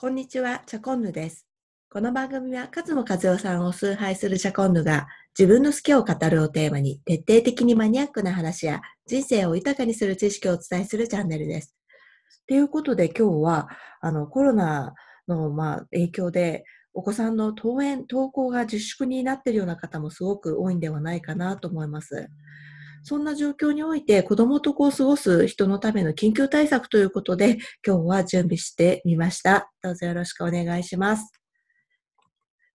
こんにちは、チャコンヌです。この番組は、勝野和代さんを崇拝するチャコンヌが、自分の好きを語るをテーマに、徹底的にマニアックな話や、人生を豊かにする知識をお伝えするチャンネルです。ということで、今日は、あの、コロナの、まあ、影響で、お子さんの登園、登校が自粛になっているような方もすごく多いんではないかなと思います。そんな状況において子供とこう過ごす人のための緊急対策ということで、今日は準備してみました。どうぞよろしくお願いします。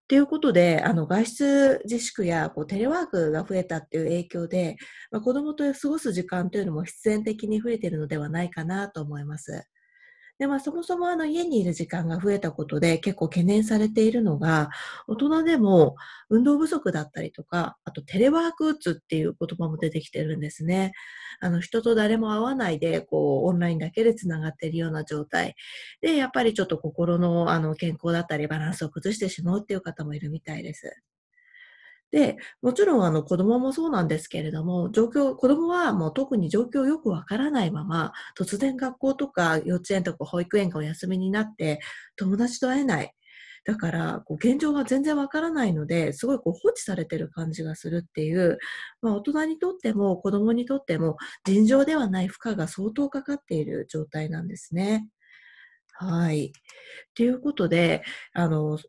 ということで、あの、外出自粛やこうテレワークが増えたっていう影響で、まあ、子供と過ごす時間というのも必然的に増えているのではないかなと思います。で、まあ、そもそもあの家にいる時間が増えたことで結構懸念されているのが、大人でも運動不足だったりとか、あとテレワークうつっていう言葉も出てきてるんですね。あの人と誰も会わないで、こう、オンラインだけで繋がっているような状態。で、やっぱりちょっと心のあの健康だったりバランスを崩してしまうっていう方もいるみたいです。で、もちろんあの子供もそうなんですけれども、状況、子供はもう特に状況よくわからないまま、突然学校とか幼稚園とか保育園がお休みになって、友達と会えない。だから、こう現状が全然わからないので、すごいこう放置されてる感じがするっていう、まあ、大人にとっても子供にとっても尋常ではない負荷が相当かかっている状態なんですね。はい。ということで、あの、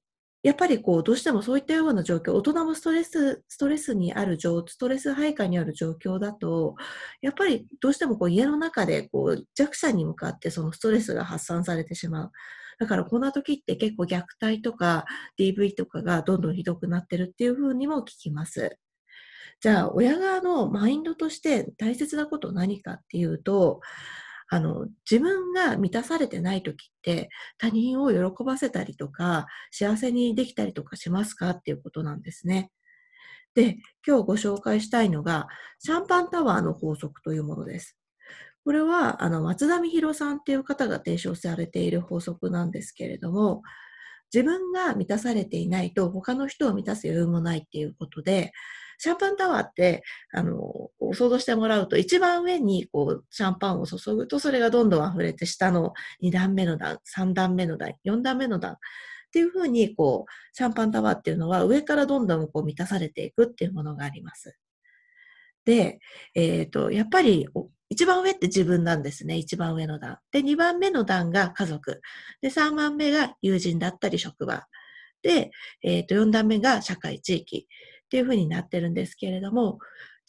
やっぱりこう、どうしてもそういったような状況、大人もストレス、ストレスにある状、ストレス配下にある状況だと、やっぱりどうしてもこう家の中でこう弱者に向かってそのストレスが発散されてしまう。だからこんな時って結構虐待とか DV とかがどんどんひどくなってるっていうふうにも聞きます。じゃあ、親側のマインドとして大切なこと何かっていうと、あの、自分が満たされてない時って他人を喜ばせたりとか幸せにできたりとかしますかっていうことなんですね。で、今日ご紹介したいのがシャンパンタワーの法則というものです。これは、あの、松田美弘さんっていう方が提唱されている法則なんですけれども、自分が満たされていないと他の人を満たす余裕もないっていうことで、シャンパンタワーって、あの、想像してもらうと、一番上にこう、シャンパンを注ぐと、それがどんどん溢れて、下の2段目の段、3段目の段、4段目の段、っていうふうに、こう、シャンパンタワーっていうのは、上からどんどんこう満たされていくっていうものがあります。で、えっ、ー、と、やっぱり、一番上って自分なんですね。一番上の段。で、二番目の段が家族。で、三番目が友人だったり職場。で、えっ、ー、と、四段目が社会地域。っていうふうになってるんですけれども、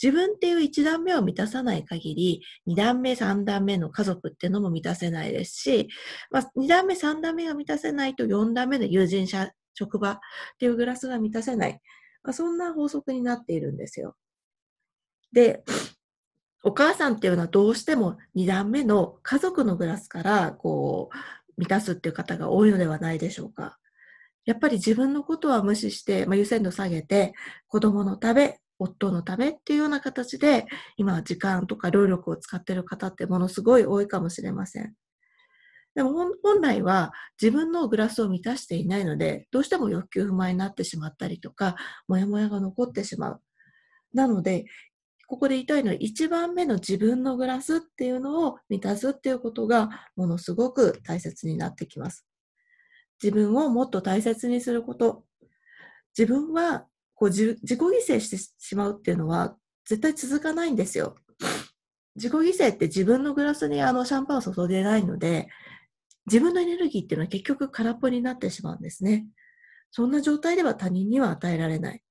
自分っていう一段目を満たさない限り、二段目、三段目の家族っていうのも満たせないですし、まあ、二段目、三段目が満たせないと、四段目の友人者、職場っていうグラスが満たせない。まあ、そんな法則になっているんですよ。で、お母さんっていうのはどうしても二段目の家族のグラスからこう満たすっていう方が多いのではないでしょうか。やっぱり自分のことは無視して、まあ、優先度下げて、子供のため、夫のためっていうような形で、今は時間とか労力を使っている方ってものすごい多いかもしれません。でも本来は自分のグラスを満たしていないので、どうしても欲求不満になってしまったりとか、もやもやが残ってしまう。なので、ここで言いたいのは一番目の自分のグラスっていうのを満たすっていうことがものすごく大切になってきます。自分をもっと大切にすること。自分はこう自己犠牲してしまうっていうのは絶対続かないんですよ。自己犠牲って自分のグラスにあのシャンパンを注いでないので、自分のエネルギーっていうのは結局空っぽになってしまうんですね。そんな状態では他人には与えられない。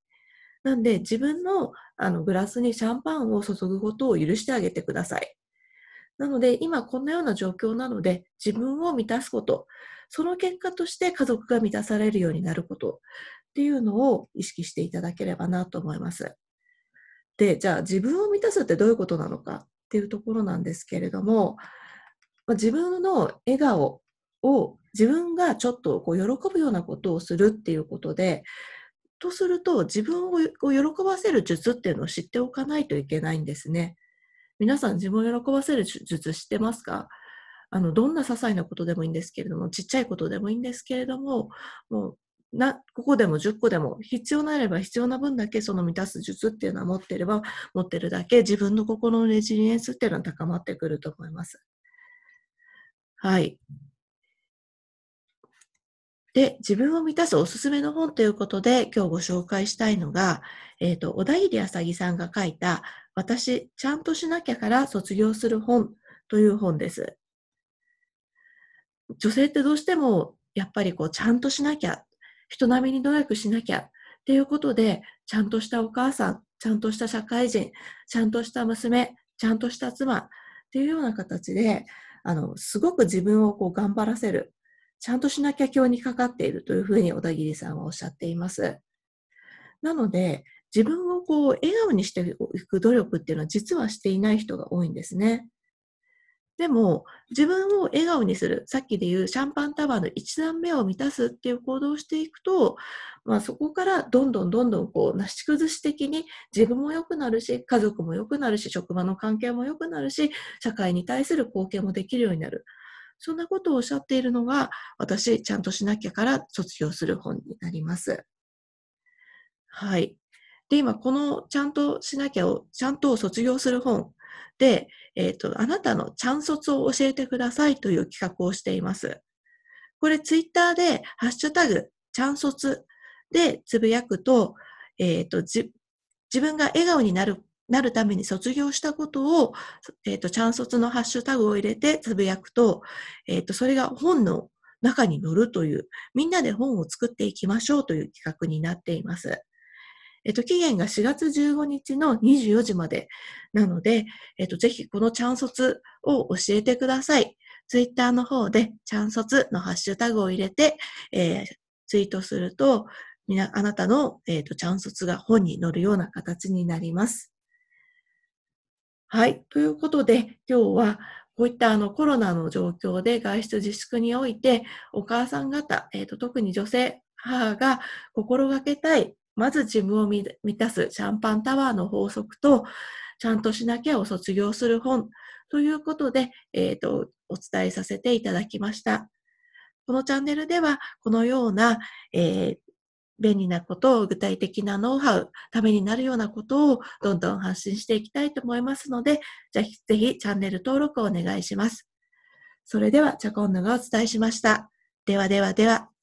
なんで自分のあのグラスにシャンパンを注ぐことを許してあげてください。なので今こんなような状況なので自分を満たすこと、その結果として家族が満たされるようになることっていうのを意識していただければなと思います。で、じゃあ自分を満たすってどういうことなのかっていうところなんですけれども、自分の笑顔を自分がちょっとこう喜ぶようなことをするっていうことで、とすると自分を喜ばせる術っていうのを知っておかないといけないんですね。皆さん自分を喜ばせる術知ってますか？あの、どんな些細なことでもいいんですけれども、ちっちゃいことでもいいんですけれども、もう、な、5個でも10個でも、必要なれば必要な分だけその満たす術っていうのは持ってれば、持ってるだけ自分の心のレジリエンスっていうのは高まってくると思います。はい。で、自分を満たすおすすめの本ということで、今日ご紹介したいのが、えっ、ー、と、小田切あさぎさんが書いた、私、ちゃんとしなきゃから卒業する本という本です。女性ってどうしても、やっぱりこう、ちゃんとしなきゃ、人並みに努力しなきゃっていうことで、ちゃんとしたお母さん、ちゃんとした社会人、ちゃんとした娘、ちゃんとした妻っていうような形で、あの、すごく自分をこう頑張らせる。ちゃんとしなきゃ今日にかかっているというふうに小田切さんはおっしゃっています。なので、自分をこう笑顔にしていく努力っていうのは実はしていない人が多いんですね。でも、自分を笑顔にする、さっきで言うシャンパンタワーの一段目を満たすっていう行動をしていくと、まあ、そこからどんどんどんどんこう、なし崩し的に自分も良くなるし、家族も良くなるし、職場の関係も良くなるし、社会に対する貢献もできるようになる。そんなことをおっしゃっているのが、私、ちゃんとしなきゃから卒業する本になります。はい。で、今、このちゃんとしなきゃを、ちゃんと卒業する本で、えっ、ー、と、あなたのちゃん卒を教えてくださいという企画をしています。これ、ツイッターで、ハッシュタグ、ちゃん卒でつぶやくと、えっ、ー、と、自分が笑顔になるなるために卒業したことを、えっ、ー、と、チャン卒のハッシュタグを入れてつぶやくと、えっ、と、それが本の中に載るという、みんなで本を作っていきましょうという企画になっています。えっ、と、期限が4月15日の24時までなので、えっ、と、ぜひこのチャン卒を教えてください。ツイッターの方でチャン卒のハッシュタグを入れて、えツイートすると、みな、あなたの、えっ、と、チャン卒が本に載るような形になります。はい。ということで、今日はこういったあのコロナの状況で外出自粛において、お母さん方、えーと、特に女性、母が心がけたい、まず自分を満たすシャンパンタワーの法則と、ちゃんとしなきゃを卒業する本ということで、えーと、お伝えさせていただきました。このチャンネルでは、このような、えー、便利なことを具体的なノウハウ、ためになるようなことをどんどん発信していきたいと思いますので、ぜひぜひチャンネル登録をお願いします。それでは、チャコンヌがお伝えしました。ではではでは。